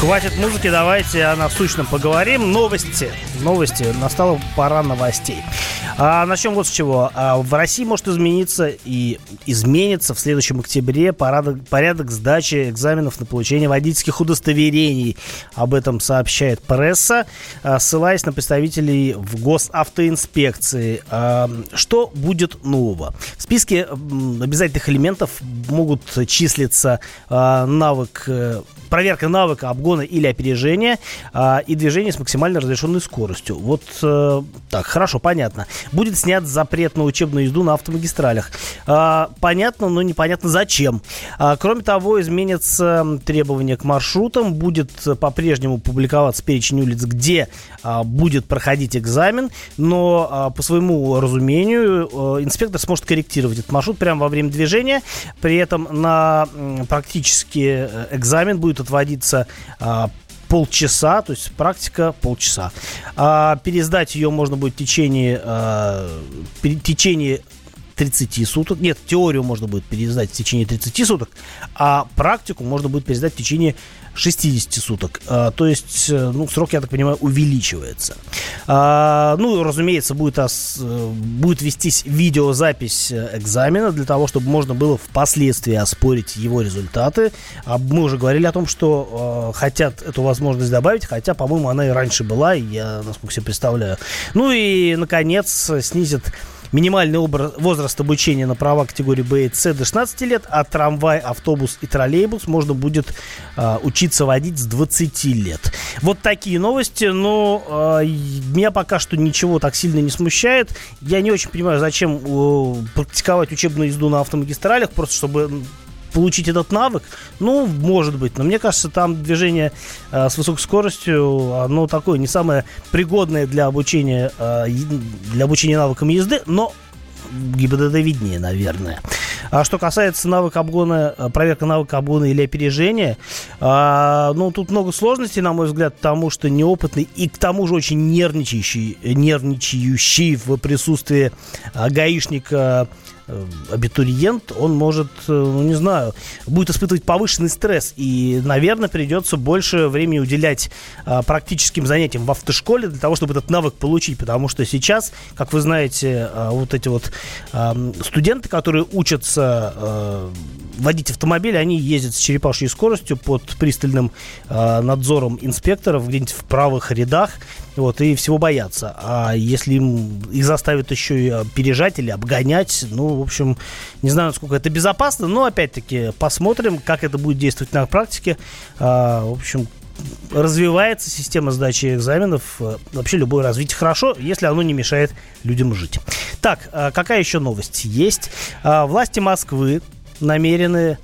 Хватит музыки, давайте о насущном поговорим. Новости. Новости. Настала пора новостей. А, начнем вот с чего. А, в России может измениться и изменится в следующем октябре порядок, порядок сдачи экзаменов на получение водительских удостоверений. Об этом сообщает пресса, а, ссылаясь на представителей в госавтоинспекции. А, что будет нового? В списке обязательных элементов могут числиться а, навык э, проверка навыка обгона или опережения а, и движение с максимально разрешенной скоростью. Вот а, так, хорошо, понятно. Будет снят запрет на учебную езду на автомагистралях. А, понятно, но непонятно зачем. А, кроме того, изменятся требования к маршрутам. Будет по-прежнему публиковаться перечень улиц, где будет проходить экзамен, но а, по своему разумению а, инспектор сможет корректировать этот маршрут прямо во время движения. При этом на практически э, экзамен будет отводиться а, полчаса, то есть практика полчаса. А пересдать ее можно будет в течение, а, в течение 30 суток. Нет, теорию можно будет пересдать в течение 30 суток, а практику можно будет пересдать в течение 60 суток. А, то есть, э, ну, срок, я так понимаю, увеличивается. А, ну, разумеется, будет, ос, э, будет вестись видеозапись э, экзамена для того, чтобы можно было впоследствии оспорить его результаты. А мы уже говорили о том, что хотят эту возможность добавить, хотя, по-моему, она и раньше была, я, насколько себе представляю. Ну и, наконец, снизит Минимальный возраст обучения на права категории Б и С до 16 лет, а трамвай, автобус и троллейбус можно будет э, учиться водить с 20 лет. Вот такие новости, но э, меня пока что ничего так сильно не смущает. Я не очень понимаю, зачем э, практиковать учебную езду на автомагистралях, просто чтобы получить этот навык, ну, может быть. Но мне кажется, там движение э, с высокой скоростью, оно такое не самое пригодное для обучения, э, для обучения навыкам езды, но ГИБДД виднее, наверное. А что касается навыка обгона, э, проверка навыка обгона или опережения, а, ну, тут много сложностей, на мой взгляд, потому что неопытный и к тому же очень нервничающий, нервничающий в присутствии а, гаишника абитуриент, он может, э, ну не знаю, будет испытывать повышенный стресс. И, наверное, придется больше времени уделять а, практическим занятиям в автошколе для того, чтобы этот навык получить. Потому что сейчас, как вы знаете, а, вот эти вот студенты, которые учатся а, водить автомобиль, они ездят с черепашьей скоростью под пристальным надзором инспекторов где-нибудь в правых рядах. Вот, и всего боятся. А если им их заставят еще и пережать или обгонять, ну, в общем, не знаю, насколько это безопасно, но опять-таки посмотрим, как это будет действовать на практике. А, в общем, развивается система сдачи экзаменов. А, вообще любое развитие хорошо, если оно не мешает людям жить. Так, а, какая еще новость есть? А, власти Москвы намерены,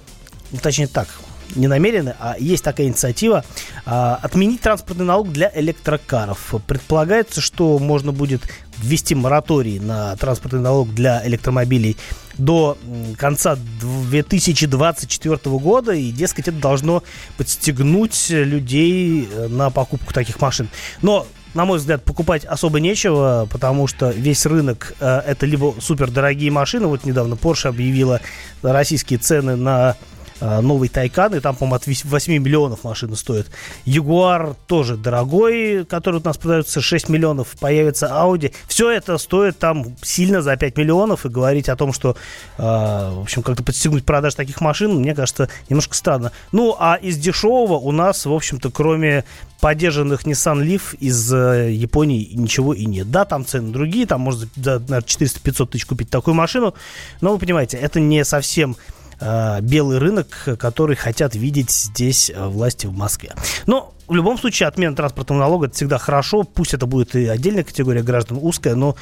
точнее так, не намерены, а есть такая инициатива а, отменить транспортный налог для электрокаров. Предполагается, что можно будет ввести мораторий на транспортный налог для электромобилей до конца 2024 года, и, дескать, это должно подстегнуть людей э, на покупку таких машин. Но на мой взгляд, покупать особо нечего, потому что весь рынок э, это либо супер дорогие машины. Вот недавно Porsche объявила российские цены на новый Тайкан, и там, по-моему, от 8 миллионов машины стоит. Ягуар тоже дорогой, который у нас продается 6 миллионов, появится Audi. Все это стоит там сильно за 5 миллионов, и говорить о том, что, э, в общем, как-то подстегнуть продаж таких машин, мне кажется, немножко странно. Ну, а из дешевого у нас, в общем-то, кроме поддержанных Nissan Leaf из э, Японии ничего и нет. Да, там цены другие, там можно за 400-500 тысяч купить такую машину, но вы понимаете, это не совсем э, белый рынок, который хотят видеть здесь э, власти в Москве. Но в любом случае отмена транспортного налога это всегда хорошо. Пусть это будет и отдельная категория граждан узкая, но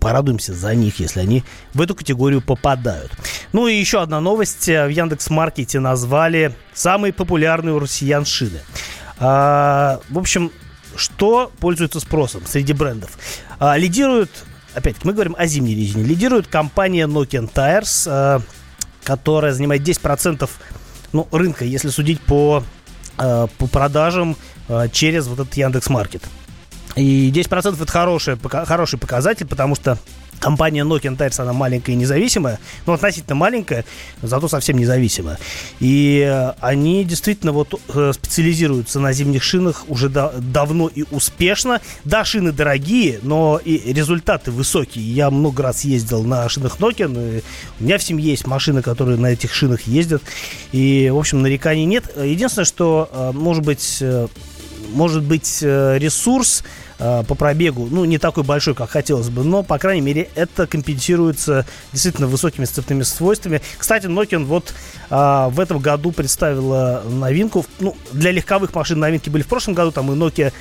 порадуемся за них, если они в эту категорию попадают. Ну и еще одна новость. В Яндекс.Маркете назвали самые популярные у россиян шины. А, в общем, что пользуется спросом среди брендов? А, лидирует, опять-таки, мы говорим о зимней резине, лидирует компания Nokian Tires. Которая занимает 10% ну, рынка, если судить по, э, по продажам э, через вот этот Яндекс Маркет. И 10% это хороший, хороший показатель, потому что Компания Nokia Tires, она маленькая и независимая, но относительно маленькая, зато совсем независимая. И э, они действительно вот э, специализируются на зимних шинах уже да, давно и успешно. Да, шины дорогие, но и результаты высокие. Я много раз ездил на шинах Nokia, у меня в семье есть машины, которые на этих шинах ездят. И, в общем, нареканий нет. Единственное, что, э, может быть, может быть ресурс Э, по пробегу, ну, не такой большой, как хотелось бы, но, по крайней мере, это компенсируется действительно высокими сцепными свойствами. Кстати, Nokia вот а, в этом году представила новинку. Ну, для легковых машин новинки были в прошлом году, там и Nokia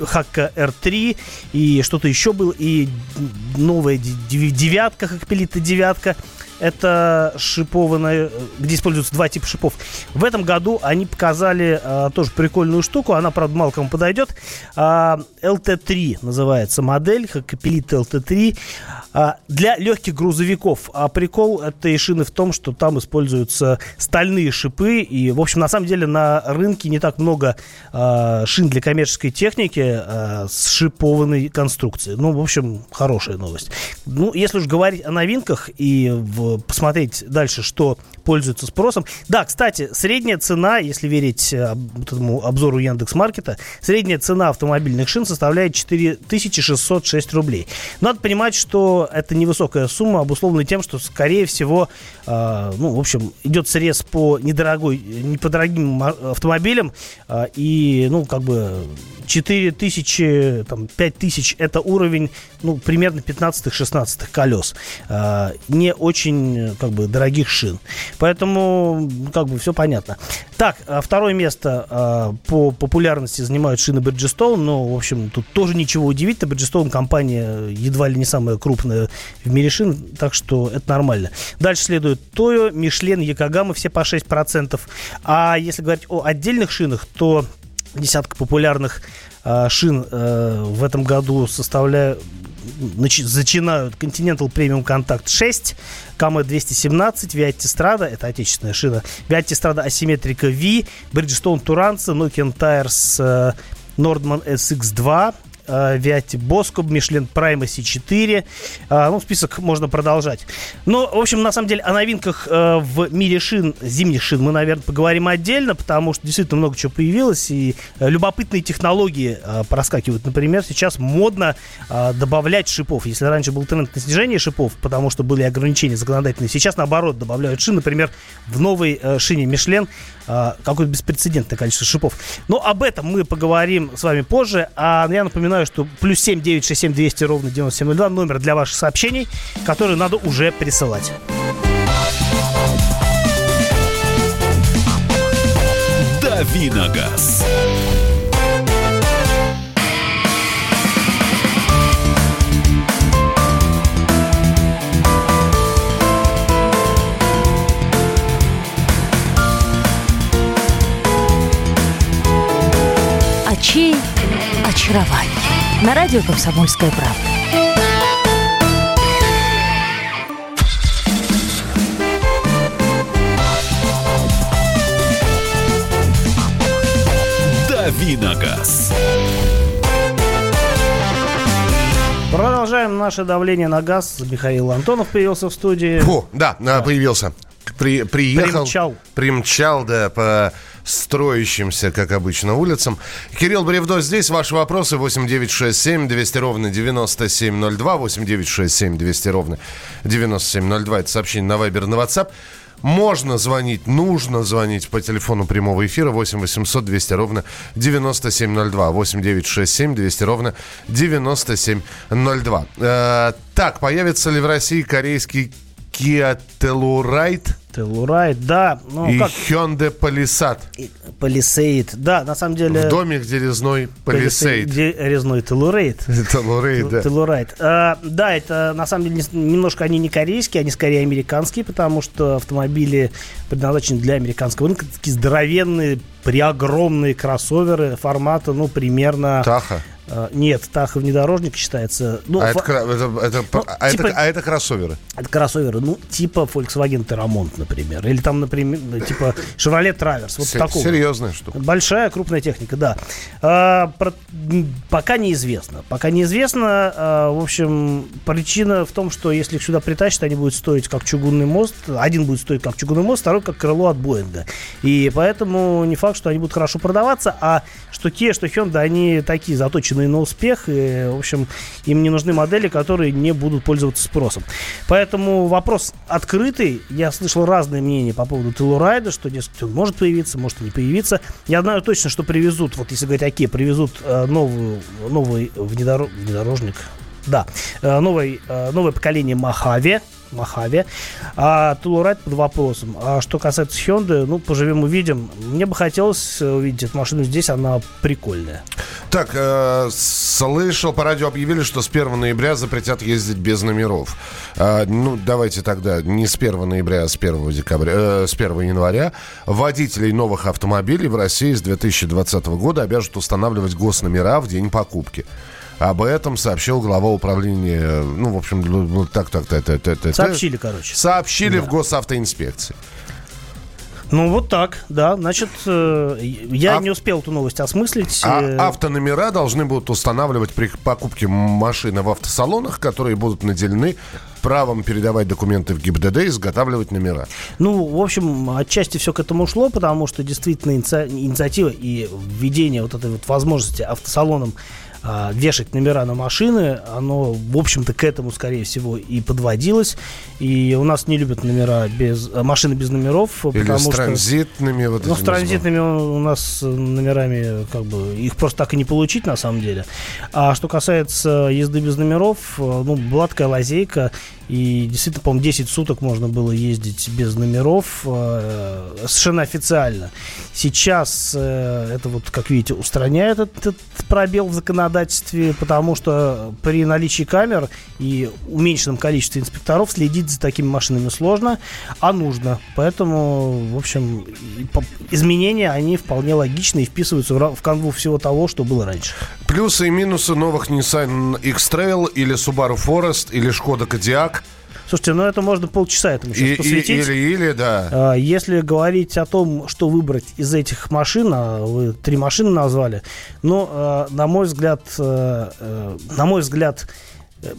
Hakka R3, и что-то еще было, и новая девятка, как пилита девятка это шипованная, где используются два типа шипов. В этом году они показали а, тоже прикольную штуку, она, правда, мало кому подойдет. А, LT3 называется модель, Капелит LT3, а, для легких грузовиков. А прикол этой шины в том, что там используются стальные шипы, и, в общем, на самом деле на рынке не так много а, шин для коммерческой техники а, с шипованной конструкцией. Ну, в общем, хорошая новость. Ну, если уж говорить о новинках и в посмотреть дальше, что пользуется спросом. Да, кстати, средняя цена, если верить э, этому обзору Яндекс Маркета, средняя цена автомобильных шин составляет 4606 рублей. Надо понимать, что это невысокая сумма, обусловлена тем, что, скорее всего, э, ну, в общем, идет срез по недорогой, не по дорогим автомобилям, э, и, ну, как бы 4 тысячи, там, 5 тысяч это уровень, ну, примерно 15-16 колес. Э, не очень, как бы, дорогих шин. Поэтому, как бы, все понятно. Так, а второе место э, по популярности занимают шины Bridgestone. Но, в общем, тут тоже ничего удивительного. Bridgestone компания едва ли не самая крупная в мире шин, так что это нормально. Дальше следует Toyo, Michelin, Yokohama, все по 6%. А если говорить о отдельных шинах, то десятка популярных э, шин э, в этом году составляют начинают Continental Premium Contact 6, KM 217, Viatti Strada, это отечественная шина, Strada Asymmetrica V, Bridgestone Turanza, Nokian Tires э, Nordman SX2, Виати Боскоб, Мишлен Primacy 4. Ну, список можно продолжать. Но, в общем, на самом деле, о новинках э, в мире шин, зимних шин, мы, наверное, поговорим отдельно, потому что действительно много чего появилось, и э, любопытные технологии э, проскакивают. Например, сейчас модно добавлять шипов. Если раньше был тренд на снижение шипов, потому что были ограничения законодательные, сейчас, наоборот, добавляют шин. Например, в новой шине Мишлен какое-то беспрецедентное количество шипов. Но об этом мы поговорим с вами позже. А я напоминаю, напоминаю, что плюс 7 967 200 ровно 9702 номер для ваших сообщений, которые надо уже присылать. Давиногаз. А чей очарование? На радио «Комсомольская правда». Давиногаз. Продолжаем наше давление на газ. Михаил Антонов появился в студии. Фу, да, да. появился. При, приехал. Примчал. Примчал, да, по строящимся, как обычно, улицам. Кирилл Бревдо здесь. Ваши вопросы 8967 200 ровно 9702. 8967 200 ровно 9702. Это сообщение на Вайбер, на WhatsApp. Можно звонить, нужно звонить по телефону прямого эфира 8 800 200 ровно 9702. 8 967 200 ровно 9702. Э, так, появится ли в России корейский Kia Telluride? Telluride, да. Ну, и как? Hyundai Palisade. Palisade, да, на самом деле... В доме, где резной Palisade. Где резной Telluride. Telluride, да. Telluride. А, да, это на самом деле немножко они не корейские, они скорее американские, потому что автомобили предназначены для американского рынка. Такие здоровенные, преогромные кроссоверы формата, ну, примерно... Таха. Э, нет, Таха внедорожник считается. Ну, а, фа- это, это- это- Ну, а это- типа- а это кроссоверы. Это кроссоверы, ну, типа Volkswagen Terramont, например. Или там, например, типа Chevrolet Traverse. Вот Се- такого. Серьезная штука. Большая, крупная техника, да. А, про- пока неизвестно. Пока неизвестно. а, в общем, причина в том, что если их сюда притащат, они будут стоить как чугунный мост. Один будет стоить как чугунный мост, второй как крыло от Боинга. И поэтому не факт, что они будут хорошо продаваться, а что Kia, что Hyundai, они такие заточенные на успех. И, в общем, им не нужны модели, которые не будут пользоваться спросом. Поэтому вопрос открытый. Я слышал разные мнения по поводу Телурайда, что, дескать, он может появиться, может не появиться. Я знаю точно, что привезут, вот если говорить о Kia, привезут э, новую, новый внедоро- внедорожник. Да, э, новый, э, новое поколение Махаве. Махаве. А Тулурайд под вопросом. А что касается Hyundai, ну, поживем увидим. Мне бы хотелось э, увидеть эту машину здесь, она прикольная. Так, э, слышал, по радио объявили, что с 1 ноября запретят ездить без номеров. А, ну, давайте тогда не с 1 ноября, а с 1 декабря, э, с 1 января. Водителей новых автомобилей в России с 2020 года обяжут устанавливать госномера в день покупки. Об этом сообщил глава управления, ну, в общем, так, так, так, так, так. Сообщили, короче. Сообщили в госавтоинспекции. Ну, вот так, да. Значит, э, я А- не успел эту новость осмыслить. А Э, автономера должны будут устанавливать при покупке машины в автосалонах, которые будут наделены правом передавать документы в ГИБДД и изготавливать номера. Ну, в общем, отчасти все к этому шло, потому что действительно инициатива и введение вот этой вот возможности автосалонам а, вешать номера на машины, оно, в общем-то, к этому, скорее всего, и подводилось. И у нас не любят номера без а, машины без номеров, Или потому с что транзитными вот ну, с транзитными у нас э, номерами, как бы, их просто так и не получить, на самом деле. А что касается езды без номеров, э, ну, была такая лазейка, и действительно, по-моему, 10 суток можно было ездить без номеров э, совершенно официально. Сейчас э, это вот, как видите, устраняет этот, этот пробел в законодательстве, потому что при наличии камер и уменьшенном количестве инспекторов следить за такими машинами сложно, а нужно. Поэтому, в общем, изменения, они вполне логичны и вписываются в канву всего того, что было раньше. Плюсы и минусы новых Nissan X-Trail или Subaru Forest или Skoda Kodiaq. Слушайте, ну это можно полчаса этому сейчас И- и- посвятить. или, или, да. А, Если говорить о том, что выбрать из этих машин, а вы три машины назвали, но, э, на мой взгляд, э, э, на мой взгляд,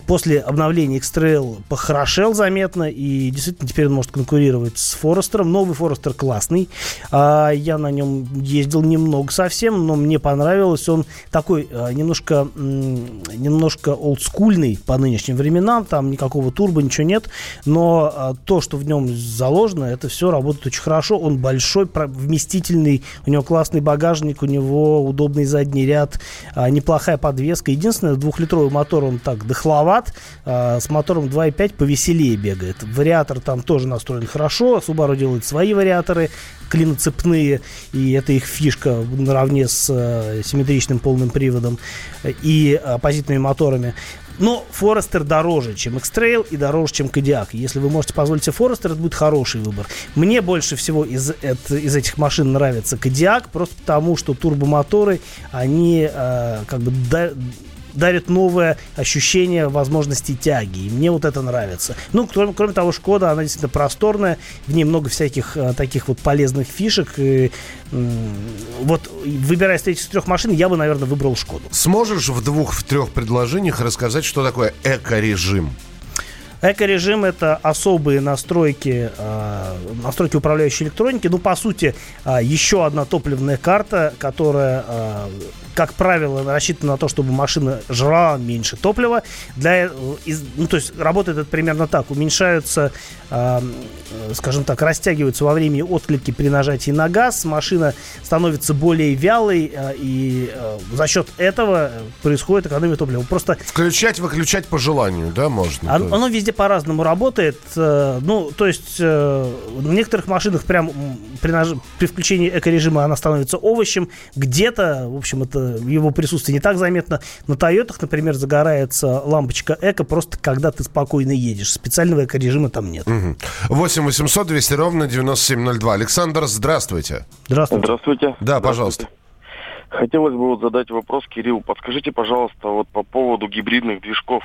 после обновления X-Trail похорошел заметно, и действительно теперь он может конкурировать с Форестером. Новый Форестер классный. А, Я на нем ездил немного совсем, но мне понравилось. Он такой э, немножко, немножко олдскульный по нынешним временам. Там никакого турбо, ничего нет. Но а, то, что в нем заложено, это все работает очень хорошо. Он большой, вместительный, у него классный багажник, у него удобный задний ряд, а, неплохая подвеска. Единственное, двухлитровый мотор, он так дохловат, а, с мотором 2.5 повеселее бегает. Вариатор там тоже настроен хорошо, Subaru делает свои вариаторы, клиноцепные, и это их фишка наравне с э, симметричным полным приводом э, и оппозитными моторами. Но Форестер дороже, чем X-Trail и дороже, чем Кодиак. Если вы можете позволить себе Форестер, это будет хороший выбор. Мне больше всего из, эт- из этих машин нравится Кодиак, просто потому, что турбомоторы, они э, как бы да- дарят новое ощущение возможности тяги. И мне вот это нравится. Ну, кроме, кроме того, Шкода, она действительно просторная, в ней много всяких э, таких вот полезных фишек. И, м, вот, выбирая из этих трех машин, я бы, наверное, выбрал Шкоду. Сможешь в двух-трех предложениях рассказать, что такое эко-режим? Эко-режим это особые настройки, э, настройки управляющей электроники. Ну, по сути, э, еще одна топливная карта, которая, э, как правило, рассчитана на то, чтобы машина жрала меньше топлива. Для, э, ну, то есть работает это примерно так. Уменьшаются, э, э, скажем так, растягиваются во времени отклики при нажатии на газ. Машина становится более вялой, э, и э, за счет этого происходит экономия топлива. Просто Включать, выключать по желанию, да, можно? оно, оно везде по-разному работает. э, Ну, то есть э, на некоторых машинах прям при, наж- при включении эко-режима она становится овощем. Где-то, в общем, это его присутствие не так заметно. На Тойотах, например, загорается лампочка эко просто когда ты спокойно едешь. Специального эко-режима там нет. 8 800 200 ровно 9702. Александр, здравствуйте. Здравствуйте. Здравствуйте. Да, пожалуйста. Хотелось бы вот задать вопрос, Кирилл. Подскажите, пожалуйста, вот по поводу гибридных движков.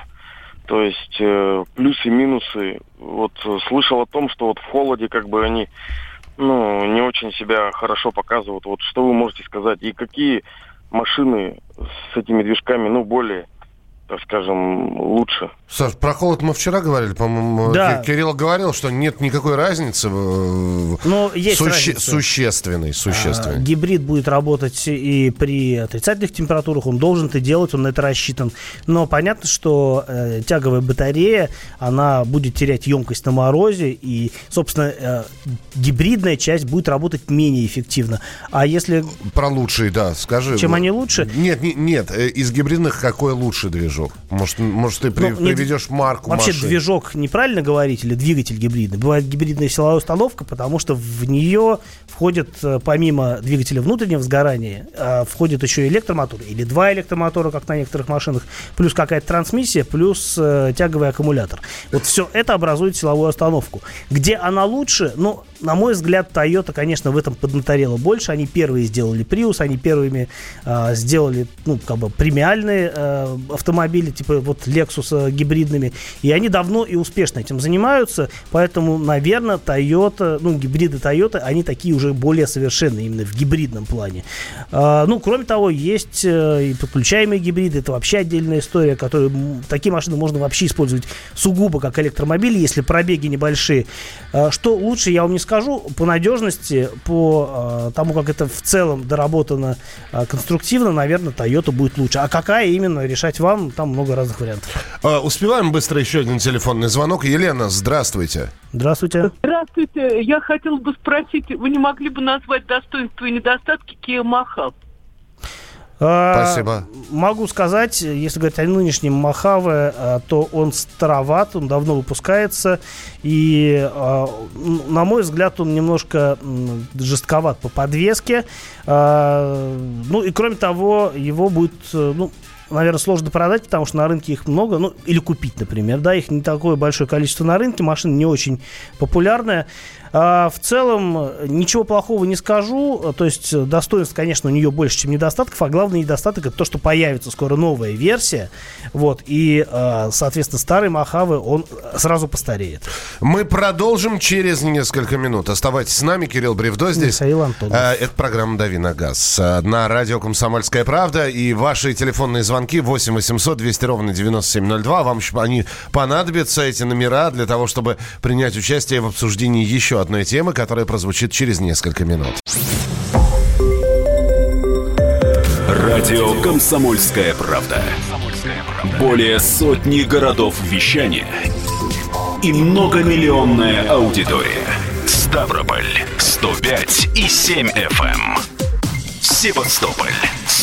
То есть э, плюсы, минусы. Вот э, слышал о том, что вот в холоде как бы они ну, не очень себя хорошо показывают. Вот что вы можете сказать? И какие машины с этими движками, ну, более скажем, лучше. Саш, про холод мы вчера говорили, по-моему. Да. Кирилл говорил, что нет никакой разницы. Ну, есть суще- разница. Существенной, существенной. А, гибрид будет работать и при отрицательных температурах, он должен это делать, он на это рассчитан. Но понятно, что э, тяговая батарея, она будет терять емкость на морозе, и, собственно, э, гибридная часть будет работать менее эффективно. А если... Про лучшие, да, скажи. Чем они лучше? Нет, не- нет, э, из гибридных какой лучший движок? Может, может ты при- Ну, не- приведешь марку Вообще машины? движок неправильно говорить или двигатель гибридный. Бывает гибридная силовая установка, потому что в нее входит э, помимо двигателя внутреннего сгорания, э, входит еще электромотор или два электромотора, как на некоторых машинах, плюс какая-то трансмиссия, плюс э, тяговый аккумулятор. Вот все это образует силовую установку. Где она лучше? Ну, на мой взгляд, Toyota, конечно, в этом поднаторела больше. Они первые сделали Prius, они первыми э, сделали, ну, как бы премиальные э, автомобили, типа вот Lexus э, гибридными. И они давно и успешно этим занимаются. Поэтому, наверное, Toyota, ну, гибриды Toyota, они такие уже более совершенные именно в гибридном плане. А, ну, кроме того, есть э, и подключаемые гибриды. Это вообще отдельная история, которую такие машины можно вообще использовать сугубо как электромобили, если пробеги небольшие. А, Что лучше, я вам не скажу. По надежности, по э, тому, как это в целом доработано конструктивно, наверное, Toyota будет лучше. А какая именно, решать вам, там много разных вариантов. А, успеваем быстро еще один телефонный звонок. Елена, здравствуйте. Здравствуйте. Здравствуйте. Я хотела бы спросить, вы не могли бы назвать достоинства и недостатки Kia Mahav? А, Спасибо. Могу сказать, если говорить о нынешнем Махаве, а, то он староват, он давно выпускается. И, а, на мой взгляд, он немножко жестковат по подвеске. Ну и кроме того, его будет, э, ну, наверное, сложно продать, потому что на рынке их много, ну, или купить, например, да, их не такое большое количество на рынке, машина не очень популярная. А, в целом, э, ничего плохого не скажу, то есть э, достоинств, конечно, у нее больше, чем недостатков, а главный недостаток это то, что появится скоро новая версия, вот, и, э, соответственно, старый Махавы, он сразу постареет. Мы продолжим через несколько минут. Оставайтесь с нами. Кирилл Бревдо здесь. Михаил Антонов. А, Это программа «Дави на газ». На радио «Комсомольская правда». И ваши телефонные звонки 8 800 200 ровно 9702. Вам они понадобятся, эти номера, для того, чтобы принять участие в обсуждении еще одной темы, которая прозвучит через несколько минут. Радио «Комсомольская правда». Более сотни городов вещания и многомиллионная аудитория. Ставрополь 105 и 7 FM. Севастополь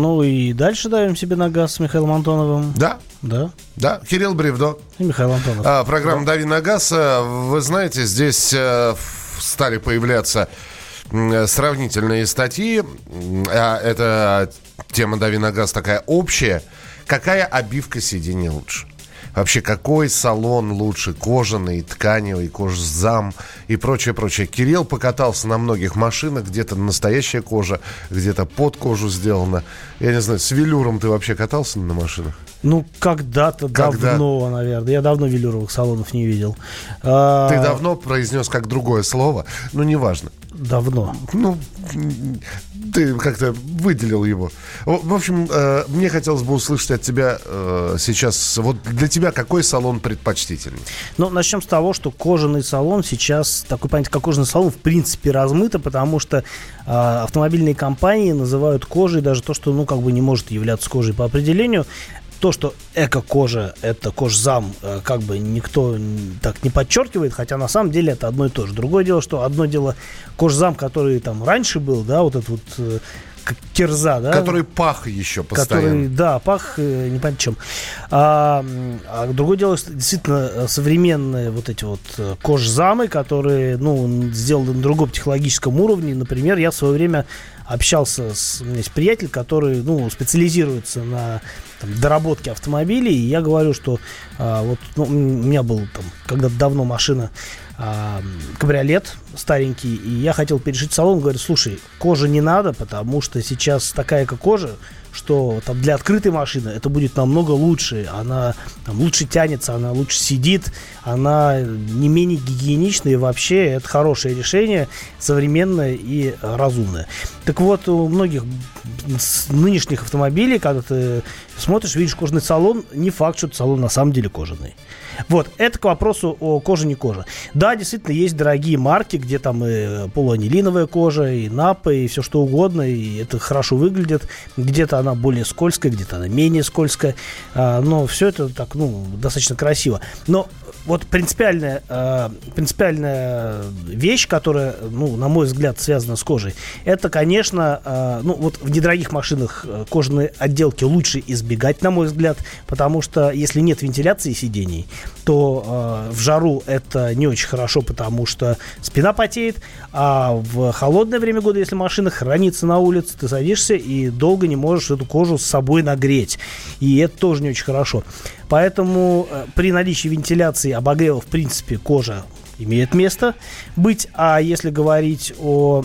Ну и дальше давим себе на газ с Михаилом Антоновым. Да, Да, да, Кирилл Бревдо. и Михаил Антонов. А, программа «Дави на газ». А, Вы знаете, здесь э, стали появляться м, сравнительные статьи. А, Это тема «Дави на газ» такая общая. Какая обивка сидений лучше? Вообще, какой салон лучше? Кожаный, тканевый, кожзам и прочее, прочее. Кирилл покатался на многих машинах. Где-то настоящая кожа, где-то под кожу сделана. Я не знаю, с велюром ты вообще катался на машинах? Ну, когда-то Когда? давно, наверное. Я давно велюровых салонов не видел. А, Ты давно произнес как другое слово, но неважно. Давно. Ну, ты как-то выделил его. В общем, э, мне хотелось бы услышать от тебя э, сейчас, вот для тебя какой салон предпочтительный? Ну, начнем с того, что кожаный салон сейчас, такой понятие, как кожаный салон, в принципе, размыто, потому что а, автомобильные компании называют кожей даже то, что, ну, как бы не может являться кожей по определению. То, что эко-кожа, это кожзам, э, как бы никто так не подчеркивает, хотя на самом деле это одно и то же. Другое дело, что одно дело кожзам, который там раньше был, да, вот этот вот э, кирза, да? Который пах еще постоянно. Который, да, пах, э, не понятно чем. А, а другое дело, что действительно э, современные вот эти вот э, кожзамы, которые, ну, сделаны на другом технологическом уровне. Например, я в свое время общался с... У меня есть приятель, который, ну, специализируется на там, доработке автомобилей. И я говорю, что а, вот ну, у меня был там когда-то давно машина кабриолет старенький, и я хотел перешить салон, говорю, слушай, кожа не надо, потому что сейчас такая как кожа, что там для открытой машины это будет намного лучше. Она там, лучше тянется, она лучше сидит, она не менее гигиеничная и вообще это хорошее решение, современное и разумное. Так вот, у многих нынешних автомобилей, когда ты смотришь, видишь кожаный салон, не факт, что салон на самом деле кожаный. Вот, это к вопросу о коже не коже. Да, действительно, есть дорогие марки, где там и полуанилиновая кожа, и напа, и все что угодно, и это хорошо выглядит. Где-то она более скользкая, где-то она менее скользкая, а, но все это так, ну, достаточно красиво. Но вот принципиальная, э, принципиальная вещь, которая, ну, на мой взгляд, связана с кожей, это, конечно, э, ну, вот в недорогих машинах э, кожаные отделки лучше избегать, на мой взгляд, потому что если нет вентиляции сидений, то э, в жару это не очень хорошо, потому что спина потеет, а в холодное время года, если машина хранится на улице, ты садишься и долго не можешь эту кожу с собой нагреть. И это тоже не очень хорошо. Поэтому э, при наличии вентиляции обогрева, в принципе, кожа имеет место быть. А если говорить о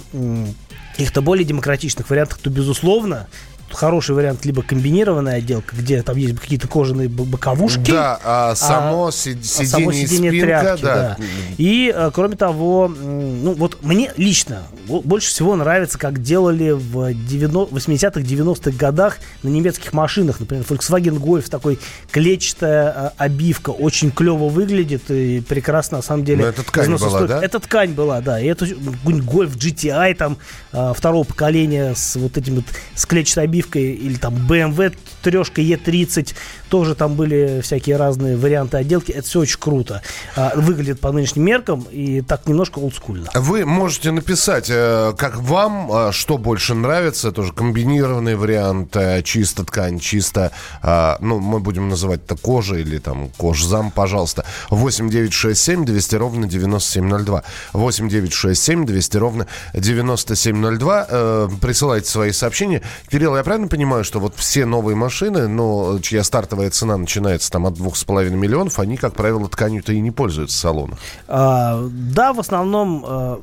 каких-то более демократичных вариантах, то, безусловно, хороший вариант либо комбинированная отделка, где там есть какие-то кожаные боковушки. Да, а само, а, сиденье, само сиденье спинка, тряпки, да. да. И, э, кроме того, ну вот мне лично больше всего нравится, как делали в 80-х, 90-х годах на немецких машинах. Например, Volkswagen Golf, такой клетчатая э, обивка, очень клево выглядит и прекрасно, на самом деле. Но это ткань была, стоит. да? Это ткань была, да. И это Golf GTI там э, второго поколения с вот этим вот с клетчатой обивкой обивкой, или там BMW трешка E30, тоже там были всякие разные варианты отделки. Это все очень круто. А, выглядит по нынешним меркам и так немножко олдскульно. Вы можете написать, э, как вам, э, что больше нравится. Тоже комбинированный вариант, э, чисто ткань, чисто, ну, мы будем называть это кожа или там кожзам, пожалуйста. 8 9 6 7 200 ровно 9702. 8 9 6 7 200 ровно 9702. Присылайте свои сообщения. Кирилл, я правильно понимаю, что вот все новые машины, но чья стартовая цена начинается там от 2,5 миллионов, они, как правило, тканью-то и не пользуются в салонах? А, да, в основном, а,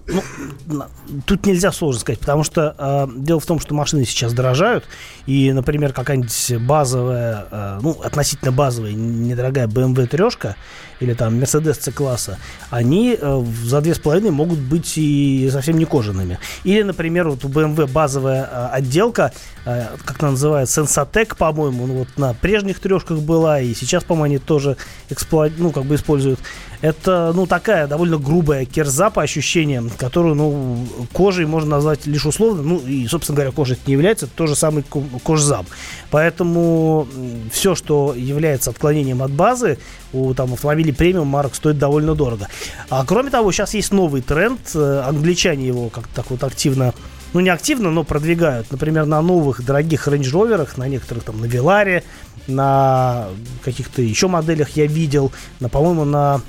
ну, тут нельзя сложно сказать, потому что а, дело в том, что машины сейчас дорожают, и, например, какая-нибудь базовая, а, ну, относительно базовая, недорогая BMW трешка или там Mercedes C-класса, они а, за 2,5 могут быть и совсем не кожаными. Или, например, вот у BMW базовая а, отделка, а, как она называется, Sensatec, по-моему, ну, вот на прежних трешках была, и сейчас, по-моему, они тоже эксплуат... ну, как бы используют. Это, ну, такая довольно грубая кирза по ощущениям, которую, ну, кожей можно назвать лишь условно, ну, и, собственно говоря, кожа это не является, это тоже самый кожзам. Поэтому все, что является отклонением от базы, у там автомобилей премиум марок стоит довольно дорого. А кроме того, сейчас есть новый тренд, э, англичане его как-то так вот активно ну не активно, но продвигают. Например, на новых дорогих Range Rover, на некоторых там на Веларе, на каких-то еще моделях я видел, на, по-моему, на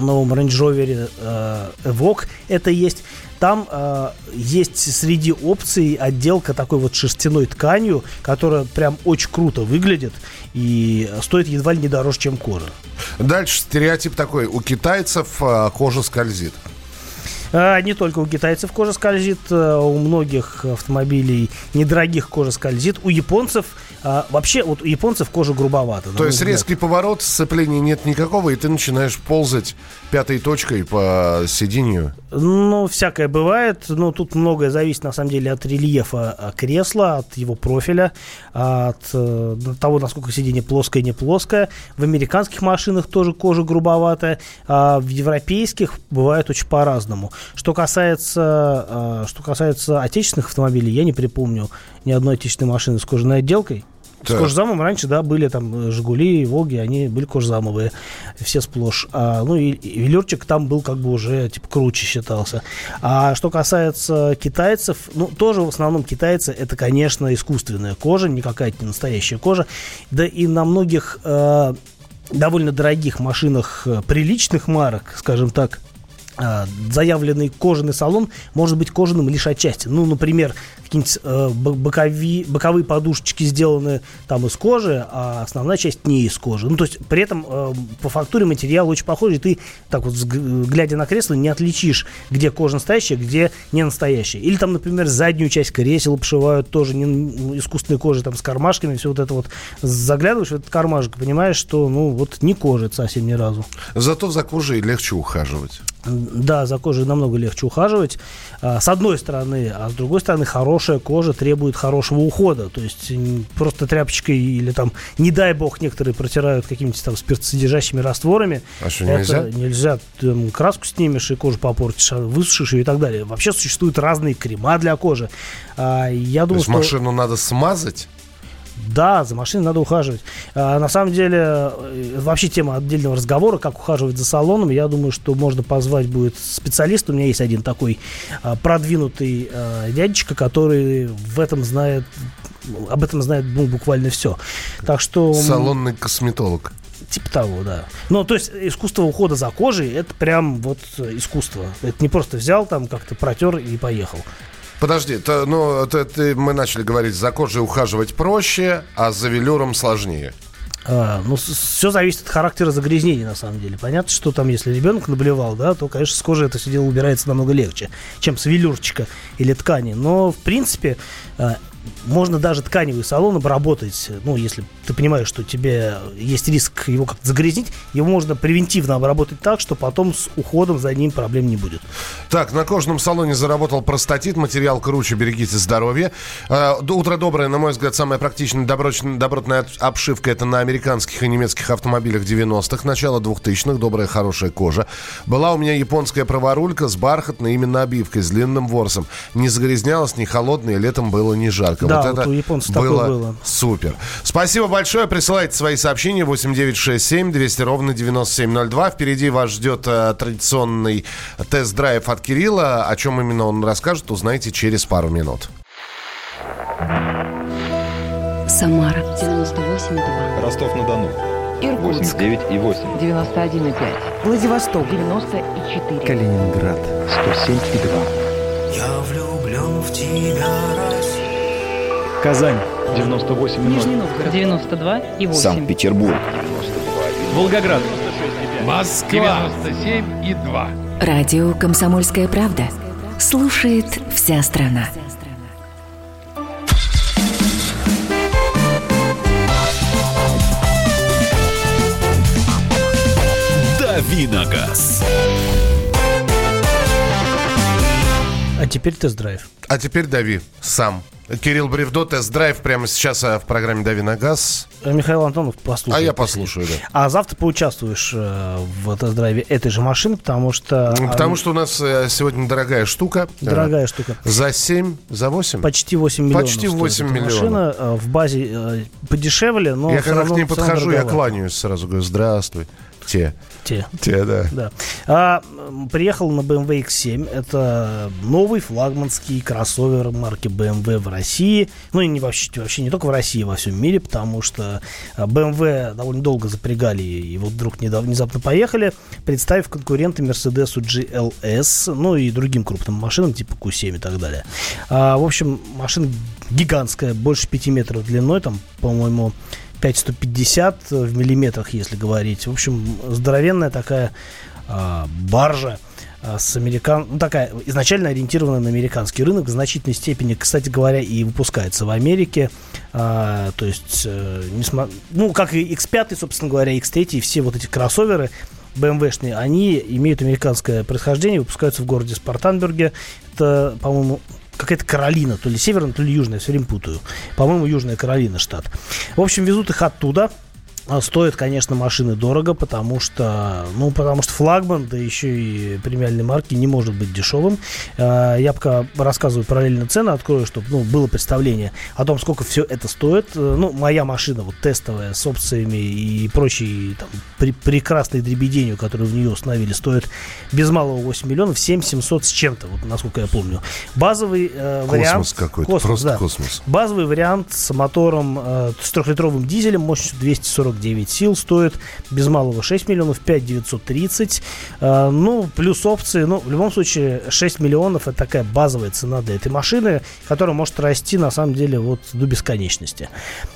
новом Range Rover э, Evoque это есть. Там э, есть среди опций отделка такой вот шерстяной тканью, которая прям очень круто выглядит и стоит едва ли не дороже, чем кожа. Дальше стереотип такой. У китайцев э, кожа скользит. А, не только у китайцев кожа скользит, э, у многих автомобилей недорогих кожа скользит. У японцев а, вообще вот у японцев кожа грубовата. То есть взгляд. резкий поворот, сцепления нет никакого, и ты начинаешь ползать пятой точкой по сиденью. Ну, всякое бывает. Но тут многое зависит, на самом деле, от рельефа а, кресла, от его профиля, от э, того, насколько сиденье плоское, не плоское. В американских машинах тоже кожа грубоватая, а в европейских бывает очень по-разному. Что касается, а, что касается отечественных автомобилей, я не припомню ни одной отечественной машины с кожаной отделкой. С кожзамом раньше, да, были там э, Жигули, Волги, они были кожзамовые, все сплошь. А, ну и, и велюрчик там был как бы уже типа круче считался. А что касается китайцев, ну тоже в основном китайцы это, конечно, искусственная кожа, не какая-то не настоящая кожа. Да и на многих э, довольно дорогих машинах э, приличных марок, скажем так, заявленный кожаный салон может быть кожаным лишь отчасти. Ну, например, какие-нибудь э, бо- бокови- боковые подушечки сделаны там из кожи, а основная часть не из кожи. Ну, то есть при этом э, по фактуре материал очень похожий, ты так вот, глядя на кресло, не отличишь, где кожа настоящая, где не настоящая. Или там, например, заднюю часть кресел обшивают тоже не, искусственной кожей, там с кармашками, все вот это вот. Заглядываешь в этот кармашек, понимаешь, что, ну, вот не кожа совсем ни разу. Зато за кожей легче ухаживать. Да, за кожей намного легче ухаживать. а, С одной стороны, а с другой стороны, хорошая кожа требует хорошего ухода. То есть просто тряпочкой или там, не дай бог, некоторые протирают какими-то там спиртосодержащими растворами. А что, Это нельзя? нельзя. Ты м, краску снимешь и кожу попортишь, а высушишь ее и так далее. Вообще существуют разные крема для кожи. А, Я То думаю, есть что... машину надо смазать? Да, за машиной надо ухаживать. А, на самом деле, э, вообще тема отдельного разговора, как ухаживать за салоном, я думаю, что можно позвать будет специалиста. У меня есть один такой а, продвинутый а, дядечка, который в этом знает, об этом знает ну, буквально все. Так что... Салонный косметолог. Типа того, да. Ну, то есть искусство ухода за кожей, это прям вот искусство. Это не просто взял там, как-то протер и поехал. Подожди, то, ну, это, ты- мы начали говорить, за кожей ухаживать проще, а за велюром сложнее. А, ну, все зависит от характера загрязнений, на самом деле. Понятно, что там, если ребенок наблевал, да, то, конечно, с кожи это все дело убирается намного легче, чем с велюрчика или ткани. Но, в принципе, а, можно даже тканевый салон обработать. Ну, если ты понимаешь, что тебе есть риск его как-то загрязнить, его можно превентивно обработать так, что потом с уходом за ним проблем не будет. Так, на кожном салоне заработал простатит, материал круче, берегите здоровье. Э, утро доброе, на мой взгляд, самая практичная добротная от- обшивка это на американских и немецких автомобилях 90-х, начало 2000-х, добрая, хорошая кожа. Была у меня японская праворулька с бархатной именно обивкой, с длинным ворсом. Не загрязнялась, не холодная, летом было не жарко. Да, вот у японцев такое было. Супер. Спасибо большое. Присылайте свои сообщения 8967 200 ровно 9702. Впереди вас ждет э, традиционный тест-драйв от Кирилла. О чем именно он расскажет, узнаете через пару минут. Самара 98,2. Ростов-на-Дону. Иркутск 89 и 8. 91,5. Владивосток 94. Калининград. 107 и 2. Казань. 98 и 0. Новгород 92 и 8. Санкт-Петербург. Волгоград. Москва 97 и 2. Радио «Комсомольская правда». Слушает вся страна. Давиногаз. А теперь тест-драйв. А теперь дави сам. Кирилл Бревдо, тест-драйв прямо сейчас э, в программе «Дави на газ». Э, Михаил Антонов А послушает. я послушаю, да. А завтра поучаствуешь э, в тест-драйве этой же машины, потому что... А, Потому что у нас э, сегодня дорогая штука. Дорогая штука. За 7, за 8? Почти 8 миллионов. Почти стоит 8 эта миллионов. Машина в базе подешевле, но я когда равно- к ней подхожу, я кланяюсь сразу, говорю, здравствуй. Те. Те. Те, да. Да. А, приехал на BMW X7. Это новый флагманский кроссовер марки BMW в России. Ну и не вообще, вообще не только в России, а во всем мире, потому что а, BMW довольно долго запрягали и вот вдруг недав- внезапно поехали, представив конкуренты Mercedes GLS, ну и другим крупным машинам типа Q7 и так далее. А, в общем, машина гигантская, больше 5 метров длиной, там, по-моему, 5150 в миллиметрах, если говорить. В общем, здоровенная такая а, баржа а, с американ... ну, такая изначально ориентированная на американский рынок, в значительной степени, кстати говоря, и выпускается в Америке. А, то есть, э, несма- ну, как и X5, собственно говоря, X3, и все вот эти кроссоверы BMW-шные, они имеют американское происхождение, выпускаются в городе Спартанберге. Это, по-моему, какая-то Каролина, то ли северная, то ли южная, все время путаю. По-моему, Южная Каролина штат. В общем, везут их оттуда. А Стоят, конечно, машины дорого, потому что, ну, потому что флагман, да еще и премиальной марки не может быть дешевым. А, Я пока рассказываю параллельно цены, открою, чтобы ну, было представление о том, сколько все это стоит. Э, Ну, моя машина вот тестовая с опциями и прочей там, при- прекрасной дребеденью, которую в нее установили, стоит без малого 8 миллионов, 7 700 с чем-то, вот насколько я помню. Базовый э, вариант... Космос какой-то, просто космос. Базовый вариант с мотором, э, с трехлитровым дизелем, мощностью 249 сил, стоит без малого 6 миллионов, 5 930. Э, ну, плюс опции, ну, в любом случае, 6 миллионов это такая базовая цена для этой машины, которая может расти, на самом деле, вот до бесконечности.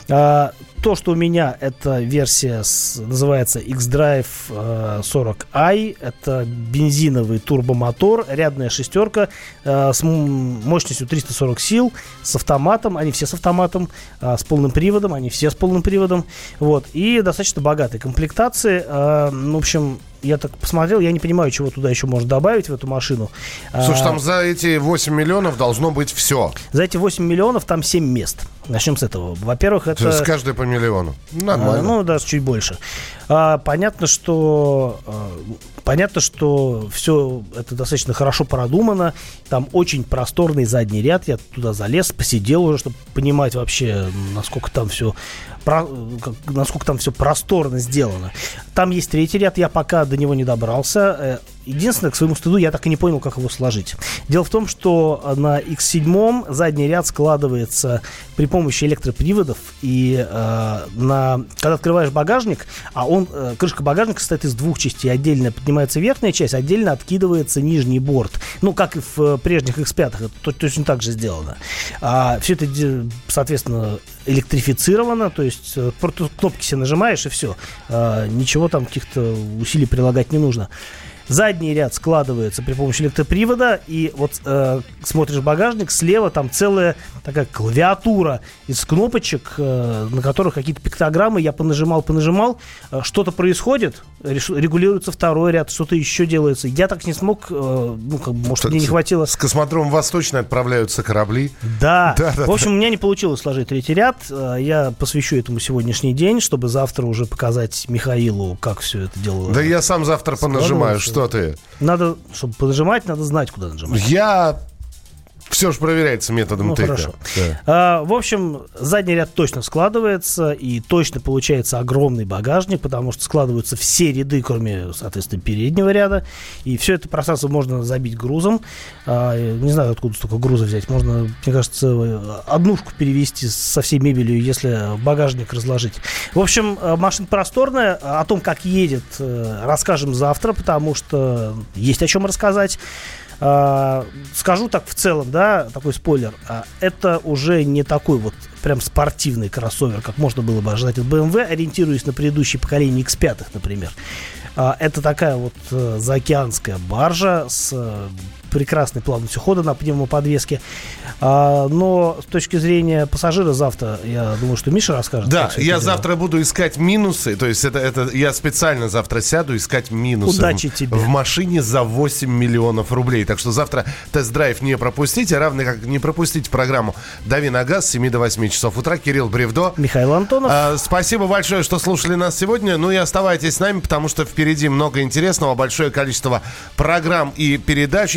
А, то, что у меня, это версия, с- называется X-Drive э, 40i. Это бензиновый турбомотор, рядная шестерка э, с мощностью 340 сил, с автоматом. Они все с автоматом, э, с полным приводом. Они все с полным приводом. Вот. И достаточно богатой комплектации. Э, ну, в общем, я так посмотрел, я не понимаю, чего туда еще можно добавить в эту машину. Слушай, А, там за эти 8 миллионов должно быть все. За эти 8 миллионов там 7 мест. Начнем с этого. Во-первых, это... С каждой по миллиону. Нормально. А, Ну, даже чуть больше. А, понятно, что а, понятно, что все это достаточно хорошо продумано. Там очень просторный задний ряд. Я туда залез, посидел уже, чтобы понимать вообще, насколько там все насколько там все просторно сделано. Там есть третий ряд, я пока до него не добрался. Э, Единственное, к своему стыду, я так и не понял, как его сложить. Дело в том, что на X7 задний ряд складывается при помощи электроприводов. И э, на, когда открываешь багажник, а он, э, крышка багажника состоит из двух частей. Отдельно поднимается верхняя часть, отдельно откидывается нижний борт. Ну, как и в э, прежних X5, это то- точно так же сделано. А, все это, соответственно, электрифицировано, то есть э, просто кнопки себе нажимаешь и все. ничего там каких-то усилий прилагать не нужно. Задний ряд складывается при помощи электропривода, и вот э, смотришь багажник, слева там целая такая клавиатура из кнопочек, э, на которых какие-то пиктограммы, я понажимал, понажимал, э, что-то происходит, регулируется второй ряд, что-то еще делается. Я так не смог, э, ну, как бы, может, Так мне не хватило С космодрома Восточный отправляются корабли. да. Да, да, в общем, у меня не получилось сложить третий ряд. Э, Я посвящу этому сегодняшний день, чтобы завтра уже показать Михаилу, как все это дело. Да я сам завтра понажимаю, Складывается. Что ты. Надо, чтобы понажимать, надо знать, куда нажимать. Я... Все же проверяется методом Ну, тыка. хорошо. Да. А, в общем, задний ряд точно складывается, и точно получается огромный багажник, потому что складываются все ряды, кроме, соответственно, переднего ряда. И все это пространство можно забить грузом. А, не знаю, откуда столько груза взять. Можно, мне кажется, однушку перевести со всей мебелью, если багажник разложить. В общем, э, машина просторная. О том, как едет, э, расскажем завтра, потому что есть о чем рассказать. А, скажу так в целом, да, такой спойлер. а, это уже не такой вот прям спортивный кроссовер, как можно было бы ожидать от BMW, ориентируясь на предыдущее поколение X5, например. А, это такая вот э, заокеанская баржа с э, прекрасной плавностью хода на пневмоподвеске. А, но с точки зрения пассажира завтра, я думаю, что Миша расскажет. Да, я дело. завтра буду искать минусы. То есть это, это я специально завтра сяду искать минусы. Удачи в, тебе. В машине за 8 миллионов рублей. Так что завтра тест-драйв не пропустите, равно как не пропустите программу «Дави на газ» с 7 до 8 часов утра. Кирилл Бревдо. Михаил Антонов. А, спасибо большое, что слушали нас сегодня. Ну и оставайтесь с нами, потому что впереди много интересного, большое количество программ и передач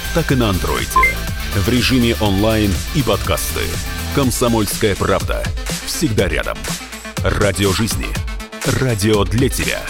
так и на Android. В режиме онлайн и подкасты. «Комсомольская правда». Всегда рядом. Радио жизни. Радио для тебя.